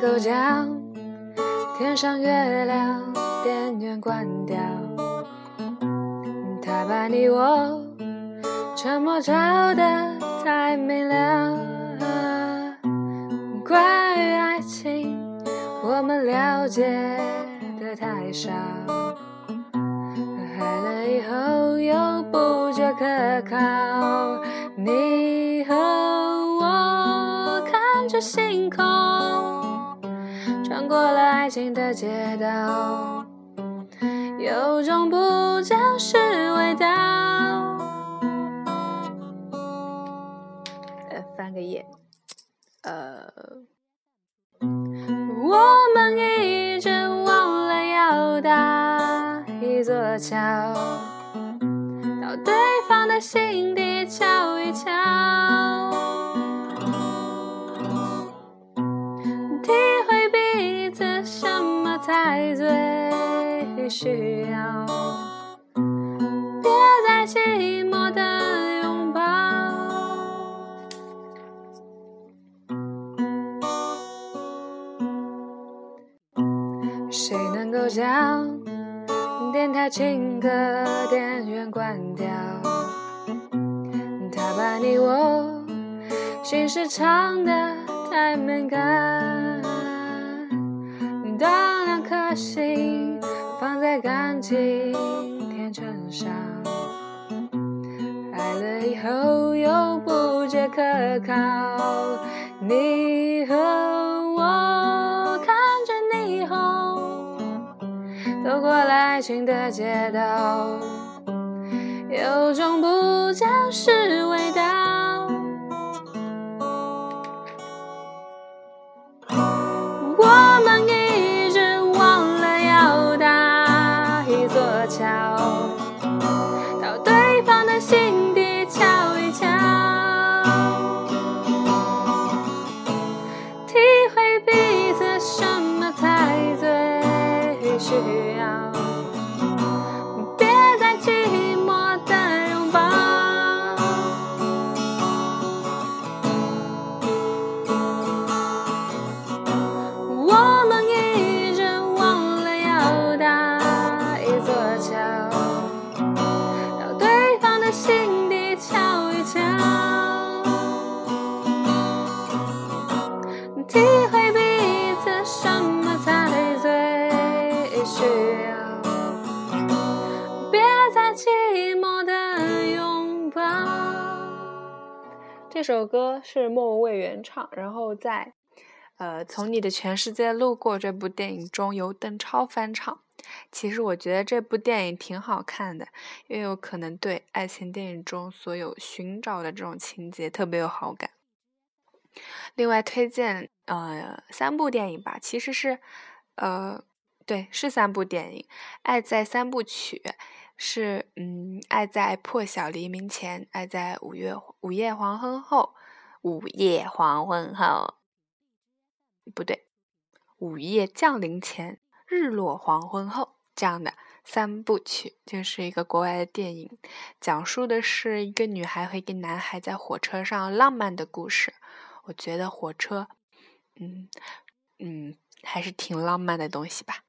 够将天上月亮电源关掉？它把你我沉默照得太明了。关于爱情，我们了解的太少。爱了以后又不觉可靠。你和我看着星空，爱情的街道。有种不真实味道。呃，翻个页。呃，我们一直忘了要搭一座桥，到对方的心底瞧一瞧，需要。别再寂寞的拥抱。谁能够将电台情歌电源关掉？它把你我心事唱得太敏感。当两颗心感情天秤上，爱了以后又不觉可靠。你和我看着霓虹，走过了爱情的街道，有种不讲是味道。到对方的心底瞧一瞧，体会彼此什么才最需要。体会彼此什么才最需要。别再寂寞的拥抱。这首歌是莫文蔚原唱，然后在呃《从你的全世界路过》这部电影中由邓超翻唱。其实我觉得这部电影挺好看的，因为我可能对爱情电影中所有寻找的这种情节特别有好感。另外推荐呃三部电影吧，其实是呃对是三部电影，《爱在三部曲》是嗯《爱在破晓黎明前》，《爱在五月午夜黄昏后》，午夜黄昏后不对，午夜降临前，日落黄昏后这样的三部曲，就是一个国外的电影，讲述的是一个女孩和一个男孩在火车上浪漫的故事。我觉得火车，嗯嗯，还是挺浪漫的东西吧。